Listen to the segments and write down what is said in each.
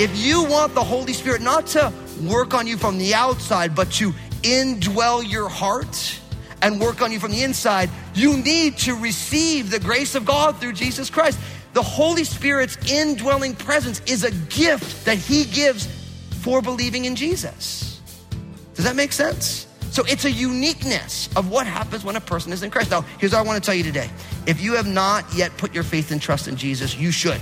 If you want the Holy Spirit not to work on you from the outside, but to indwell your heart and work on you from the inside, you need to receive the grace of God through Jesus Christ. The Holy Spirit's indwelling presence is a gift that He gives for believing in Jesus. Does that make sense? So it's a uniqueness of what happens when a person is in Christ. Now, here's what I want to tell you today. If you have not yet put your faith and trust in Jesus, you should.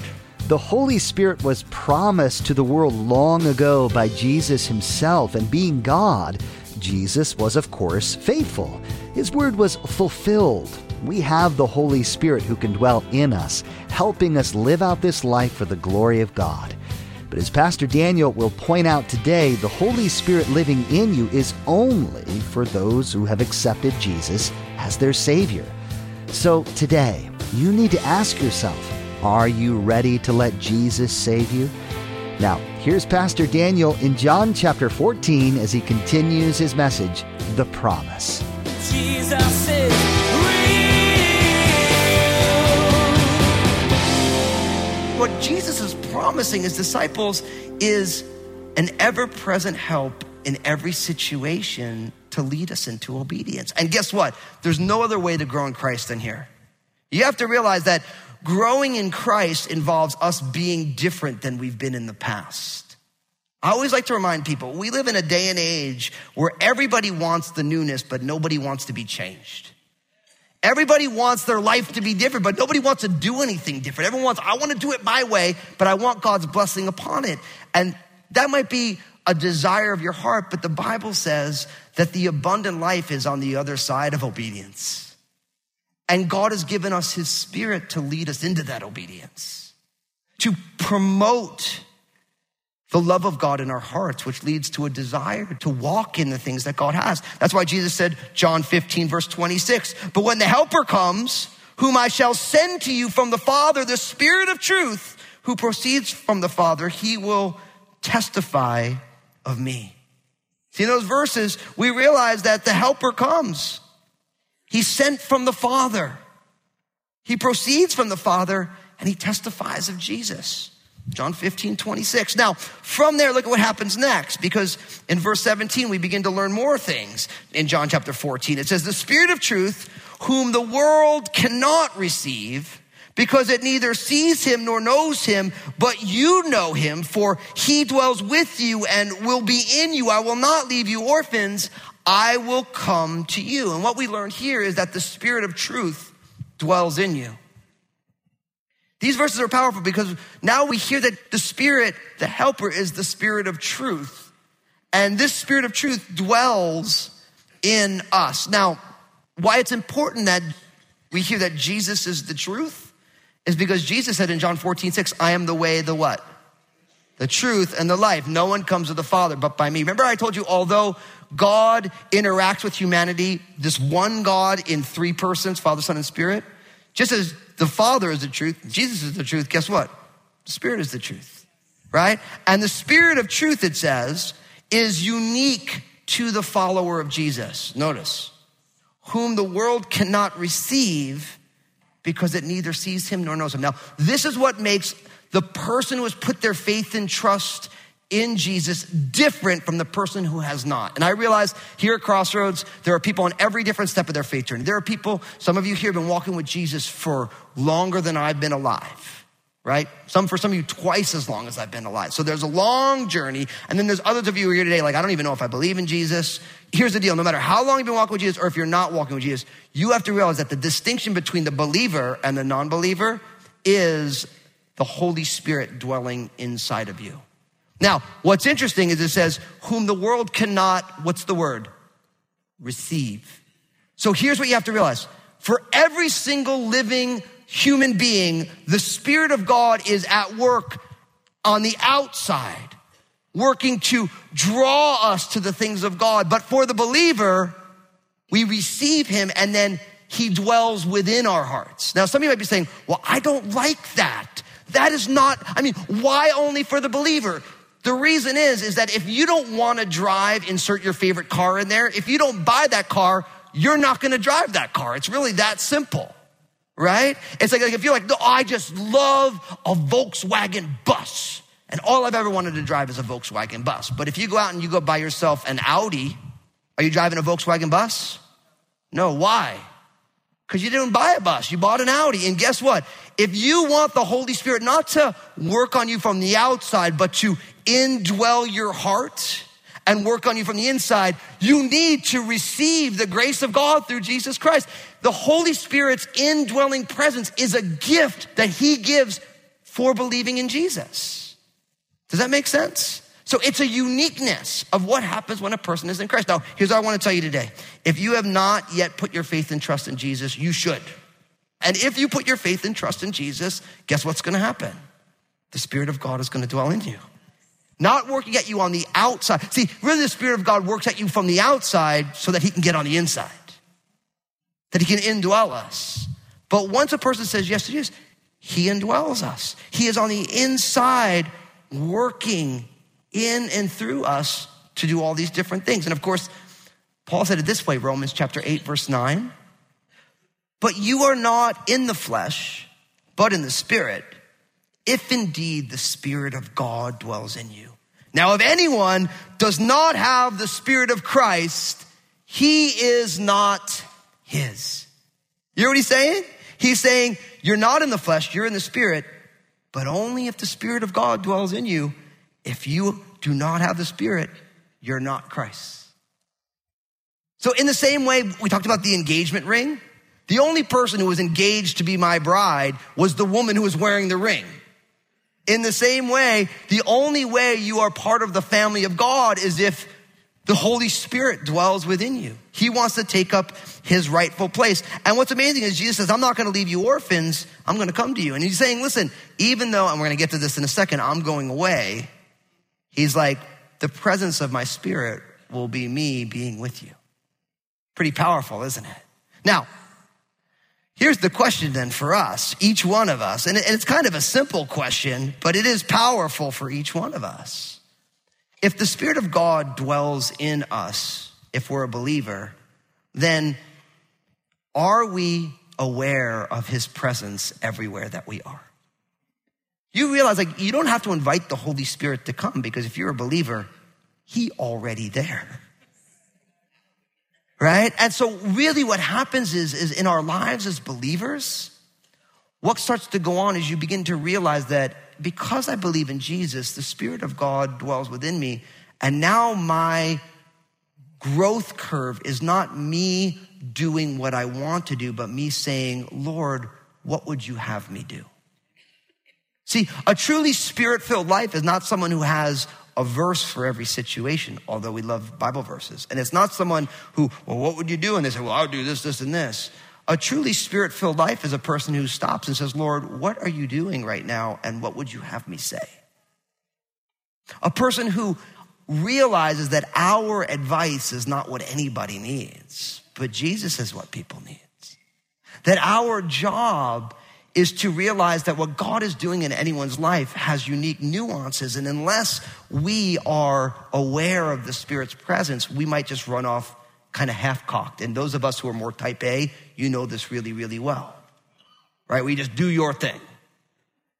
The Holy Spirit was promised to the world long ago by Jesus himself, and being God, Jesus was, of course, faithful. His word was fulfilled. We have the Holy Spirit who can dwell in us, helping us live out this life for the glory of God. But as Pastor Daniel will point out today, the Holy Spirit living in you is only for those who have accepted Jesus as their Savior. So today, you need to ask yourself are you ready to let Jesus save you? Now, here's Pastor Daniel in John chapter 14 as he continues his message, The Promise. What Jesus is promising his disciples is an ever present help in every situation to lead us into obedience. And guess what? There's no other way to grow in Christ than here. You have to realize that growing in Christ involves us being different than we've been in the past. I always like to remind people we live in a day and age where everybody wants the newness, but nobody wants to be changed. Everybody wants their life to be different, but nobody wants to do anything different. Everyone wants, I want to do it my way, but I want God's blessing upon it. And that might be a desire of your heart, but the Bible says that the abundant life is on the other side of obedience. And God has given us His Spirit to lead us into that obedience, to promote the love of God in our hearts, which leads to a desire to walk in the things that God has. That's why Jesus said, John 15, verse 26, but when the Helper comes, whom I shall send to you from the Father, the Spirit of truth, who proceeds from the Father, he will testify of me. See, in those verses, we realize that the Helper comes. He's sent from the Father. He proceeds from the Father and he testifies of Jesus. John 15, 26. Now, from there, look at what happens next, because in verse 17, we begin to learn more things in John chapter 14. It says, The Spirit of truth, whom the world cannot receive, because it neither sees him nor knows him, but you know him, for he dwells with you and will be in you. I will not leave you orphans. I will come to you. And what we learn here is that the Spirit of truth dwells in you. These verses are powerful because now we hear that the Spirit, the Helper, is the Spirit of truth. And this Spirit of truth dwells in us. Now, why it's important that we hear that Jesus is the truth is because Jesus said in John 14, 6, I am the way, the what? The truth and the life. No one comes to the Father but by me. Remember, I told you, although God interacts with humanity, this one God in three persons, Father, Son, and Spirit, just as the Father is the truth, Jesus is the truth, guess what? The Spirit is the truth, right? And the Spirit of truth, it says, is unique to the follower of Jesus. Notice, whom the world cannot receive because it neither sees him nor knows him. Now, this is what makes the person who has put their faith and trust in Jesus different from the person who has not. And I realize here at Crossroads, there are people on every different step of their faith journey. There are people, some of you here have been walking with Jesus for longer than I've been alive, right? Some, for some of you, twice as long as I've been alive. So there's a long journey. And then there's others of you who are here today, like, I don't even know if I believe in Jesus. Here's the deal. No matter how long you've been walking with Jesus or if you're not walking with Jesus, you have to realize that the distinction between the believer and the non-believer is the Holy Spirit dwelling inside of you. Now, what's interesting is it says, whom the world cannot, what's the word? Receive. So here's what you have to realize. For every single living human being, the Spirit of God is at work on the outside, working to draw us to the things of God. But for the believer, we receive Him and then he dwells within our hearts. Now, some of you might be saying, well, I don't like that. That is not, I mean, why only for the believer? The reason is, is that if you don't want to drive, insert your favorite car in there. If you don't buy that car, you're not going to drive that car. It's really that simple, right? It's like, like if you're like, no, I just love a Volkswagen bus. And all I've ever wanted to drive is a Volkswagen bus. But if you go out and you go buy yourself an Audi, are you driving a Volkswagen bus? No. Why? Because you didn't buy a bus, you bought an Audi. And guess what? If you want the Holy Spirit not to work on you from the outside, but to indwell your heart and work on you from the inside, you need to receive the grace of God through Jesus Christ. The Holy Spirit's indwelling presence is a gift that He gives for believing in Jesus. Does that make sense? So it's a uniqueness of what happens when a person is in Christ. Now, here's what I want to tell you today. If you have not yet put your faith and trust in Jesus, you should. And if you put your faith and trust in Jesus, guess what's going to happen? The Spirit of God is going to dwell in you. Not working at you on the outside. See, really the Spirit of God works at you from the outside so that he can get on the inside. That he can indwell us. But once a person says yes to Jesus, he indwells us. He is on the inside working in and through us to do all these different things. And of course, Paul said it this way, Romans chapter 8, verse 9. But you are not in the flesh, but in the spirit, if indeed the spirit of God dwells in you. Now, if anyone does not have the spirit of Christ, he is not his. You hear what he's saying? He's saying, you're not in the flesh, you're in the spirit, but only if the spirit of God dwells in you. If you do not have the spirit, you're not Christ. So in the same way, we talked about the engagement ring. The only person who was engaged to be my bride was the woman who was wearing the ring. In the same way, the only way you are part of the family of God is if the Holy Spirit dwells within you. He wants to take up his rightful place. And what's amazing is Jesus says, I'm not going to leave you orphans. I'm going to come to you. And he's saying, listen, even though, and we're going to get to this in a second, I'm going away, he's like, the presence of my spirit will be me being with you. Pretty powerful, isn't it? Now, Here's the question then for us, each one of us. And it's kind of a simple question, but it is powerful for each one of us. If the Spirit of God dwells in us, if we're a believer, then are we aware of His presence everywhere that we are? You realize like you don't have to invite the Holy Spirit to come because if you're a believer, He already there right? And so really what happens is, is in our lives as believers, what starts to go on is you begin to realize that because I believe in Jesus, the Spirit of God dwells within me. And now my growth curve is not me doing what I want to do, but me saying, Lord, what would you have me do? See, a truly spirit filled life is not someone who has a verse for every situation, although we love Bible verses. And it's not someone who, well, what would you do? And they say, well, I'll do this, this, and this. A truly spirit filled life is a person who stops and says, Lord, what are you doing right now? And what would you have me say? A person who realizes that our advice is not what anybody needs, but Jesus is what people need. That our job is to realize that what God is doing in anyone's life has unique nuances. And unless we are aware of the Spirit's presence, we might just run off kind of half cocked. And those of us who are more type A, you know this really, really well, right? We just do your thing.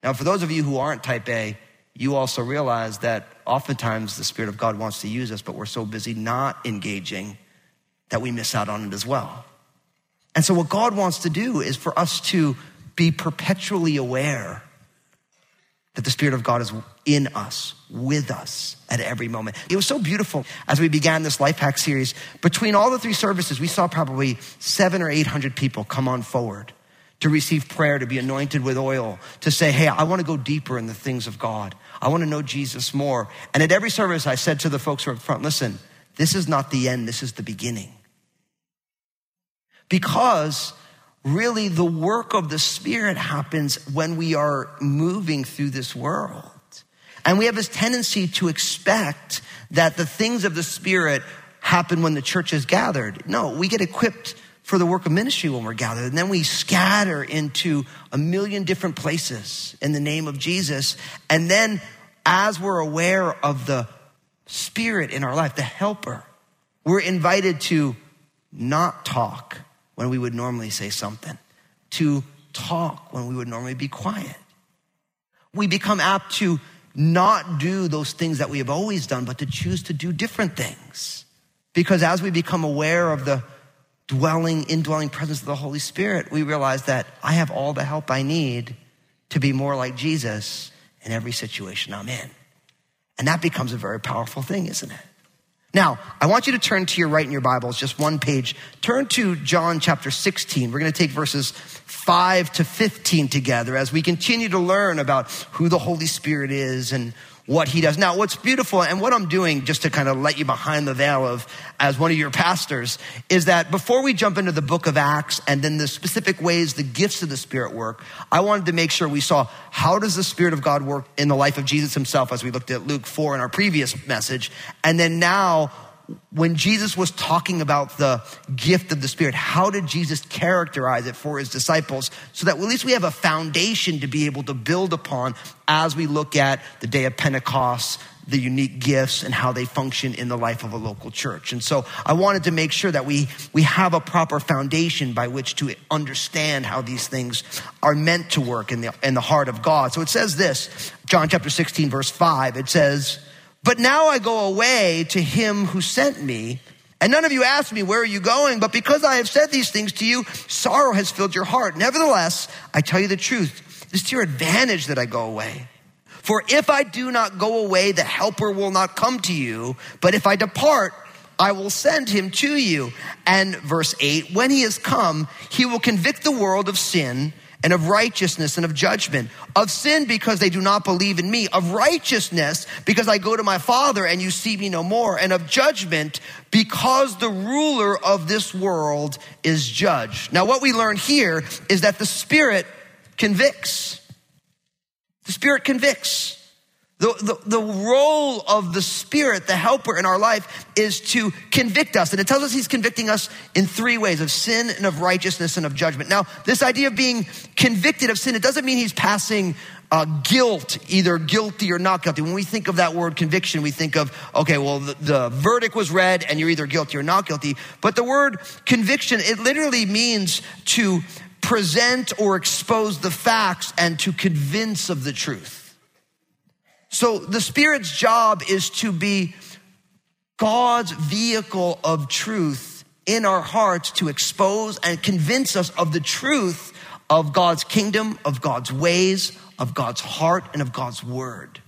Now, for those of you who aren't type A, you also realize that oftentimes the Spirit of God wants to use us, but we're so busy not engaging that we miss out on it as well. And so, what God wants to do is for us to be perpetually aware that the Spirit of God is in us, with us at every moment. It was so beautiful as we began this Life Hack series. Between all the three services, we saw probably seven or 800 people come on forward to receive prayer, to be anointed with oil, to say, Hey, I want to go deeper in the things of God. I want to know Jesus more. And at every service, I said to the folks who are up front, listen, this is not the end, this is the beginning. Because really the work of the Spirit happens when we are moving through this world. And we have this tendency to expect that the things of the Spirit happen when the church is gathered. No, we get equipped for the work of ministry when we're gathered. And then we scatter into a million different places in the name of Jesus. And then as we're aware of the spirit in our life, the helper, we're invited to not talk when we would normally say something, to talk when we would normally be quiet. We become apt to not do those things that we have always done, but to choose to do different things. Because as we become aware of the dwelling, indwelling presence of the Holy Spirit, we realize that I have all the help I need to be more like Jesus in every situation I'm in. And that becomes a very powerful thing, isn't it? Now, I want you to turn to your right in your Bibles, just one page. Turn to John chapter 16. We're going to take verses 5 to 15 together as we continue to learn about who the Holy Spirit is and what he does. Now, what's beautiful and what I'm doing just to kind of let you behind the veil of as one of your pastors is that before we jump into the book of Acts and then the specific ways the gifts of the Spirit work, I wanted to make sure we saw how does the Spirit of God work in the life of Jesus himself as we looked at Luke 4 in our previous message. And then now when Jesus was talking about the gift of the Spirit, how did Jesus characterize it for his disciples so that at least we have a foundation to be able to build upon as we look at the day of Pentecost, the unique gifts and how they function in the life of a local church. And so I wanted to make sure that we, we have a proper foundation by which to understand how these things are meant to work in the, in the heart of God. So it says this, John chapter 16, verse 5, it says, but now I go away to him who sent me. And none of you asked me, Where are you going? But because I have said these things to you, sorrow has filled your heart. Nevertheless, I tell you the truth. It is to your advantage that I go away. For if I do not go away, the helper will not come to you. But if I depart, I will send him to you. And verse 8, when he has come, he will convict the world of sin and of righteousness and of judgment. Of sin because they do not believe in me. Of righteousness because I go to my Father and you see me no more. And of judgment because the ruler of this world is judged. Now, what we learn here is that the Spirit convicts. The Spirit convicts. The, the, the, role of the Spirit, the helper in our life, is to convict us. And it tells us He's convicting us in three ways of sin and of righteousness and of judgment. Now, this idea of being convicted of sin, it doesn't mean He's passing uh, guilt, either guilty or not guilty. When we think of that word conviction, we think of, okay, well, the, the verdict was read and you're either guilty or not guilty. But the word conviction, it literally means to present or expose the facts and to convince of the truth. So the Spirit's job is to be God's vehicle of truth in our hearts to expose and convince us of the truth of God's kingdom, of God's ways, of God's heart, and of God's word.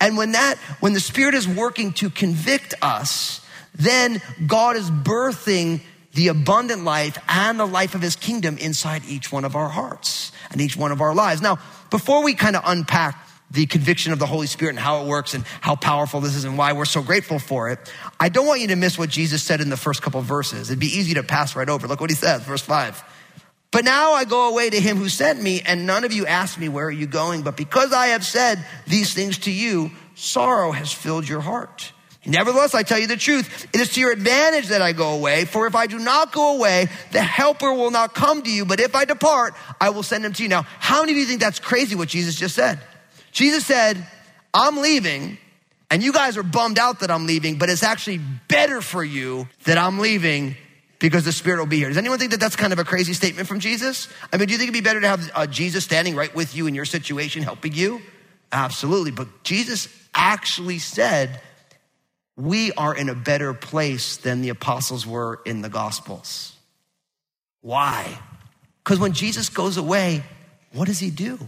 And when that, when the Spirit is working to convict us, then God is birthing the abundant life and the life of his kingdom inside each one of our hearts and each one of our lives. Now, before we kind of unpack the conviction of the Holy Spirit and how it works and how powerful this is and why we're so grateful for it. I don't want you to miss what Jesus said in the first couple verses. It'd be easy to pass right over. Look what he says, verse five. But now I go away to him who sent me, and none of you asked me, Where are you going? But because I have said these things to you, sorrow has filled your heart. Nevertheless, I tell you the truth. It is to your advantage that I go away. For if I do not go away, the helper will not come to you. But if I depart, I will send him to you. Now, how many of you think that's crazy what Jesus just said? Jesus said, I'm leaving, and you guys are bummed out that I'm leaving, but it's actually better for you that I'm leaving because the Spirit will be here. Does anyone think that that's kind of a crazy statement from Jesus? I mean, do you think it'd be better to have uh, Jesus standing right with you in your situation, helping you? Absolutely. But Jesus actually said, we are in a better place than the apostles were in the Gospels. Why? Because when Jesus goes away, what does he do?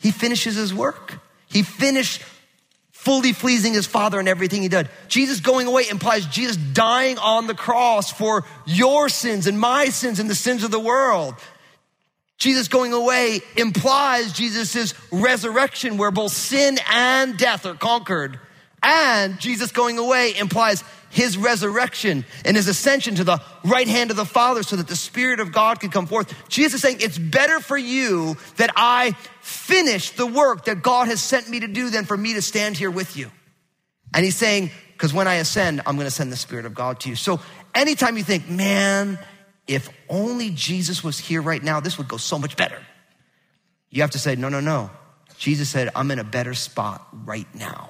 He finishes his work. He finished fully pleasing his father in everything he did. Jesus going away implies Jesus dying on the cross for your sins and my sins and the sins of the world. Jesus going away implies Jesus' resurrection where both sin and death are conquered. And Jesus going away implies his resurrection and his ascension to the right hand of the Father so that the Spirit of God can come forth. Jesus is saying, It's better for you that I finish the work that God has sent me to do than for me to stand here with you. And he's saying, Because when I ascend, I'm going to send the Spirit of God to you. So anytime you think, man, if only Jesus was here right now, this would go so much better. You have to say, no, no, no. Jesus said, I'm in a better spot right now.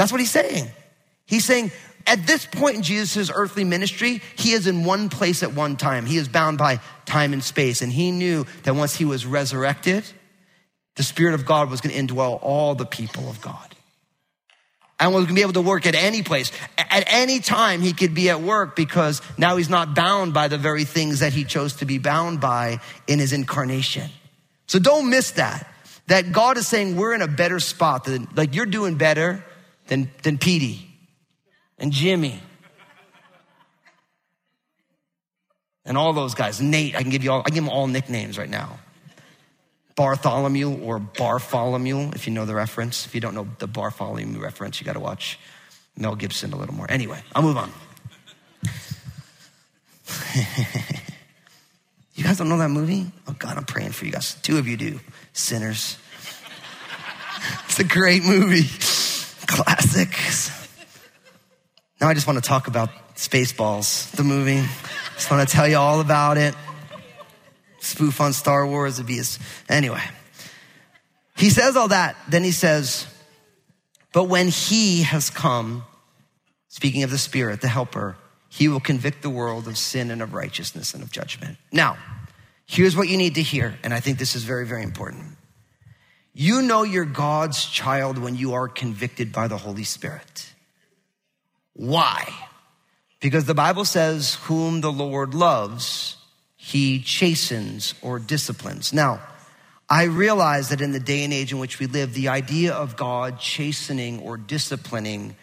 That's what he's saying. He's saying, at this point in Jesus' earthly ministry, he is in one place at one time. He is bound by time and space. And he knew that once he was resurrected, the Spirit of God was going to indwell all the people of God. And was going to be able to work at any place. At any time, he could be at work because now he's not bound by the very things that he chose to be bound by in his incarnation. So don't miss that. That God is saying we're in a better spot. Than, like you're doing better than, than Petey and Jimmy and all those guys. Nate, I can give you all, I give them all nicknames right now. Bartholomew or Bartholomew, if you know the reference. If you don't know the Bartholomew reference, you got to watch Mel Gibson a little more. Anyway, I'll move on. you guys don't know that movie? Oh God, I'm praying for you guys. Two of you do. Sinners. it's a great movie. Classic. Now I just want to talk about Spaceballs, the movie. Just want to tell you all about it. Spoof on Star Wars. It'd be anyway. He says all that. Then he says, but when he has come, speaking of the Spirit, the helper, he will convict the world of sin and of righteousness and of judgment. Now, here's what you need to hear. And I think this is very, very important. You know you're God's child when you are convicted by the Holy Spirit. Why? Because the Bible says, whom the Lord loves, he chastens or disciplines. Now, I realize that in the day and age in which we live, the idea of God chastening or disciplining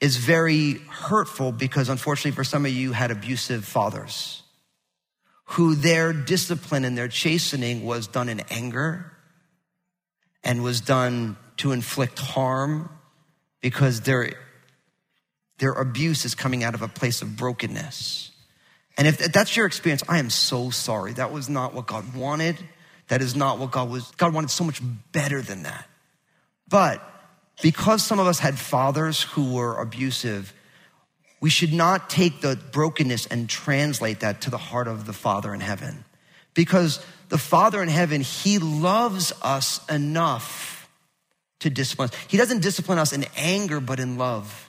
is very hurtful because unfortunately for some of you had abusive fathers who their discipline and their chastening was done in anger and was done to inflict harm because their their abuse is coming out of a place of brokenness. And if that's your experience, I am so sorry. That was not what God wanted. That is not what God was. God wanted so much better than that. But because some of us had fathers who were abusive, we should not take the brokenness and translate that to the heart of the Father in heaven. Because the Father in heaven, He loves us enough to discipline us. He doesn't discipline us in anger, but in love.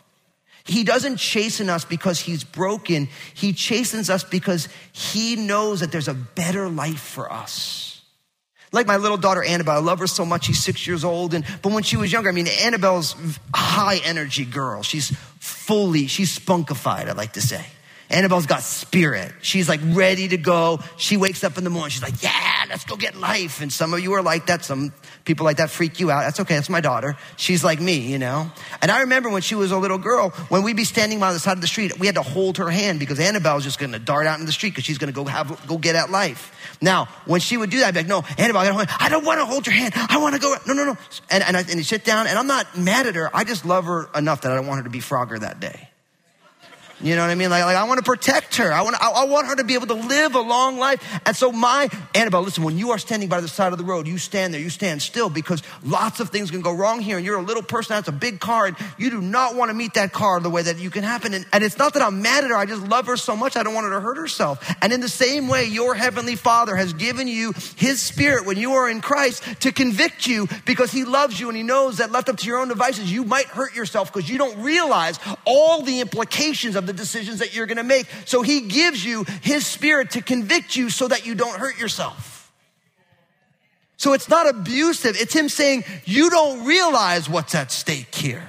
He doesn't chasten us because he's broken. He chastens us because he knows that there's a better life for us. Like my little daughter Annabelle, I love her so much. She's six years old. And, but when she was younger, I mean, Annabelle's high energy girl. She's fully, she's spunkified, I like to say. Annabelle's got spirit. She's like ready to go. She wakes up in the morning. She's like, yeah, let's go get life. And some of you are like that. Some people like that freak you out. That's okay. That's my daughter. She's like me, you know? And I remember when she was a little girl, when we'd be standing by the side of the street, we had to hold her hand because Annabelle's just going to dart out in the street because she's going to go have, go get at life. Now, when she would do that, I'd be like, no, Annabelle, I don't, don't want to hold your hand. I want to go. No, no, no. And, and, I, and sit down and I'm not mad at her. I just love her enough that I don't want her to be Frogger that day. You know what I mean? Like, like I want to protect her. I want, I, I want her to be able to live a long life. And so my, Annabelle, listen, when you are standing by the side of the road, you stand there, you stand still because lots of things can go wrong here. And you're a little person that's a big car and you do not want to meet that car the way that you can happen. And, and it's not that I'm mad at her. I just love her so much. I don't want her to hurt herself. And in the same way, your heavenly father has given you his spirit when you are in Christ to convict you because he loves you and he knows that left up to your own devices, you might hurt yourself because you don't realize all the implications of the decisions that you're going to make. So he gives you his spirit to convict you so that you don't hurt yourself. So it's not abusive. It's him saying, you don't realize what's at stake here.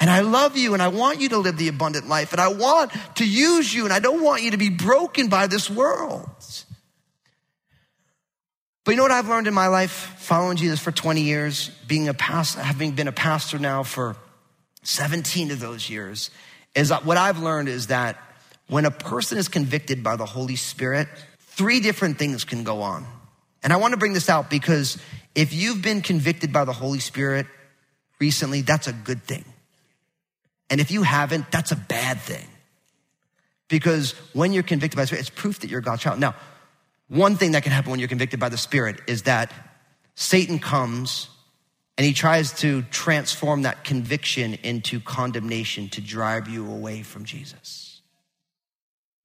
And I love you and I want you to live the abundant life and I want to use you and I don't want you to be broken by this world. But you know what I've learned in my life following Jesus for 20 years, being a pastor, having been a pastor now for 17 of those years, is that what I've learned is that when a person is convicted by the Holy Spirit, three different things can go on. And I want to bring this out because if you've been convicted by the Holy Spirit recently, that's a good thing. And if you haven't, that's a bad thing. Because when you're convicted by the Spirit, it's proof that you're God's child. Now, one thing that can happen when you're convicted by the Spirit is that Satan comes and he tries to transform that conviction into condemnation to drive you away from Jesus.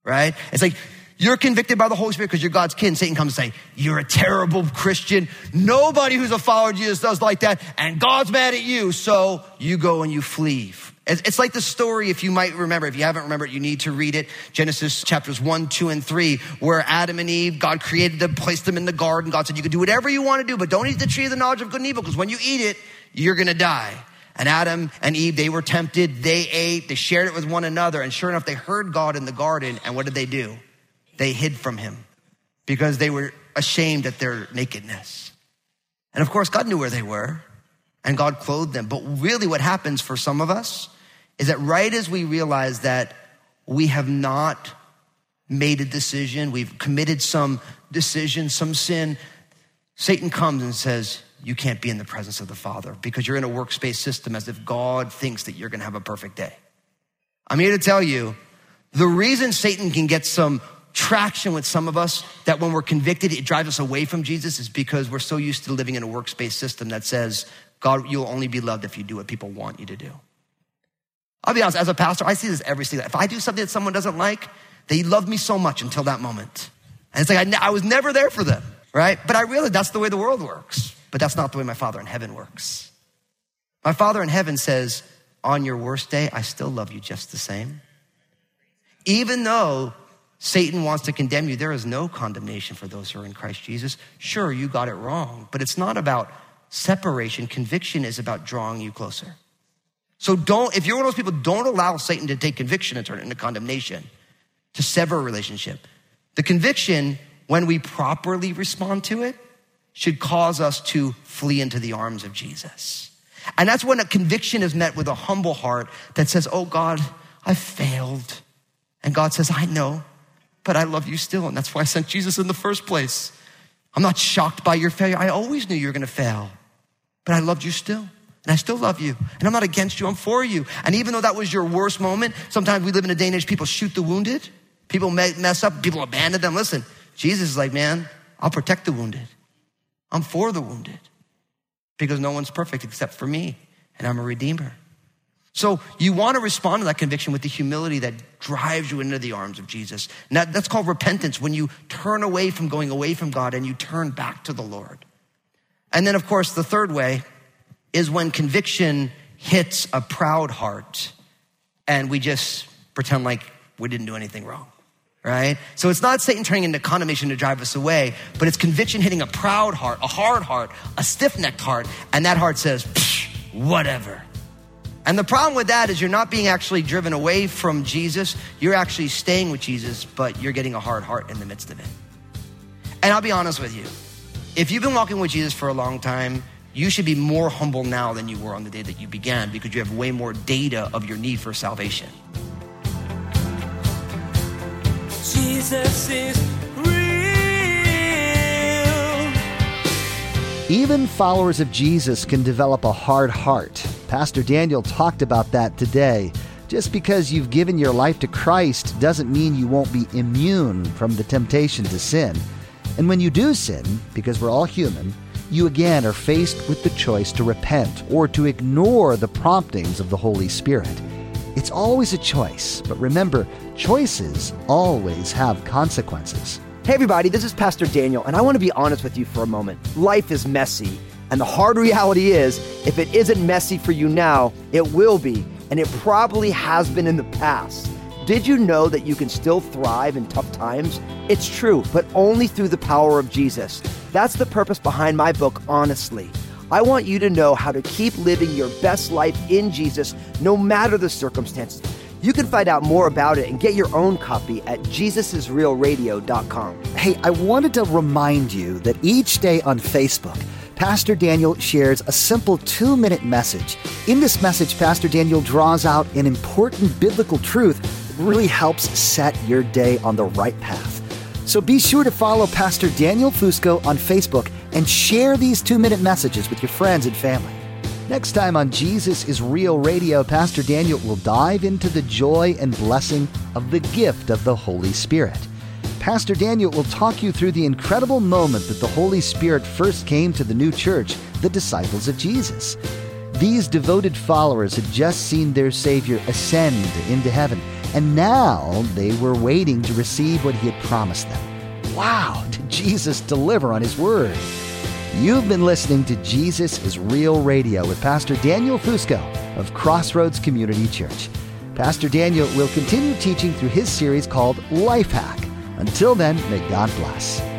right? It's like you're convicted by the Holy Spirit because you're God's kid. And Satan comes and say, you're a terrible Christian. Nobody who's a follower of Jesus does like that. And God's mad at you. So you go and you flee. It's like the story, if you might remember, if you haven't remembered, you need to read it. Genesis chapters one, two, and three, where Adam and Eve, God created them, placed them in the garden. God said, you can do whatever you want to do, but don't eat the tree of the knowledge of good and evil, because when you eat it, you're going to die. And Adam and Eve, they were tempted. They ate. They shared it with one another. And sure enough, they heard God in the garden. And what did they do? They hid from him because they were ashamed at their nakedness. And of course, God knew where they were and God clothed them. But really, what happens for some of us is that right as we realize that we have not made a decision, we've committed some decision, some sin, Satan comes and says, You can't be in the presence of the Father because you're in a works-based system as if God thinks that you're going to have a perfect day. I'm here to tell you the reason Satan can get some traction with some of us that when we're convicted, it drives us away from Jesus is because we're so used to living in a works-based system that says, God, you'll only be loved if you do what people want you to do. I'll be honest, as a pastor, I see this every single day. If I do something that someone doesn't like, they love me so much until that moment. And it's like I, ne- I was never there for them, right? But I realize that's the way the world works. But that's not the way my Father in heaven works. My Father in heaven says, on your worst day, I still love you just the same. Even though Satan wants to condemn you, there is no condemnation for those who are in Christ Jesus. Sure, you got it wrong, but it's not about separation. Conviction is about drawing you closer. So don't, if you're one of those people, don't allow Satan to take conviction and turn it into condemnation, to sever a relationship. The conviction, when we properly respond to it, should cause us to flee into the arms of Jesus. And that's when a conviction is met with a humble heart that says, Oh God, I failed. And God says, I know, but I love you still. And that's why I sent Jesus in the first place. I'm not shocked by your failure. I always knew you were going to fail, but I loved you still. And I still love you. And I'm not against you, I'm for you. And even though that was your worst moment, sometimes we live in a day and age, people shoot the wounded, people mess up, people abandon them. Listen, Jesus is like, man, I'll protect the wounded. I'm for the wounded because no one's perfect except for me, and I'm a redeemer. So you want to respond to that conviction with the humility that drives you into the arms of Jesus. Now, that's called repentance when you turn away from going away from God and you turn back to the Lord. And then, of course, the third way is when conviction hits a proud heart and we just pretend like we didn't do anything wrong, right? So it's not Satan turning into condemnation to drive us away, but it's conviction hitting a proud heart, a hard heart, a stiff necked heart, and that heart says, "Psh, whatever. And the problem with that is you're not being actually driven away from Jesus, you're actually staying with Jesus, but you're getting a hard heart in the midst of it. And I'll be honest with you if you've been walking with Jesus for a long time, you should be more humble now than you were on the day that you began because you have way more data of your need for salvation. Jesus is real. Even followers of Jesus can develop a hard heart. Pastor Daniel talked about that today. Just because you've given your life to Christ doesn't mean you won't be immune from the temptation to sin. And when you do sin, because we're all human, you again are faced with the choice to repent or to ignore the promptings of the Holy Spirit. It's always a choice, but remember, choices always have consequences. Hey, everybody, this is Pastor Daniel, and I want to be honest with you for a moment. Life is messy, and the hard reality is if it isn't messy for you now, it will be, and it probably has been in the past. Did you know that you can still thrive in tough times? It's true, but only through the power of Jesus. That's the purpose behind my book, Honestly. I want you to know how to keep living your best life in Jesus no matter the circumstances. You can find out more about it and get your own copy at jesusisrealradio.com. Hey, I wanted to remind you that each day on Facebook, Pastor Daniel shares a simple two minute message. In this message, Pastor Daniel draws out an important biblical truth really helps set your day on the right path. So be sure to follow Pastor Daniel Fusco on Facebook and share these two minute messages with your friends and family. Next time on Jesus is Real Radio, Pastor Daniel will dive into the joy and blessing of the gift of the Holy Spirit. Pastor Daniel will talk you through the incredible moment that the Holy Spirit first came to the new church, the disciples of Jesus. These devoted followers had just seen their Savior ascend into heaven, and now they were waiting to receive what he had promised them. Wow, did Jesus deliver on his word? You've been listening to Jesus is Real Radio with Pastor Daniel Fusco of Crossroads Community Church. Pastor Daniel will continue teaching through his series called Life Hack. Until then, may God bless.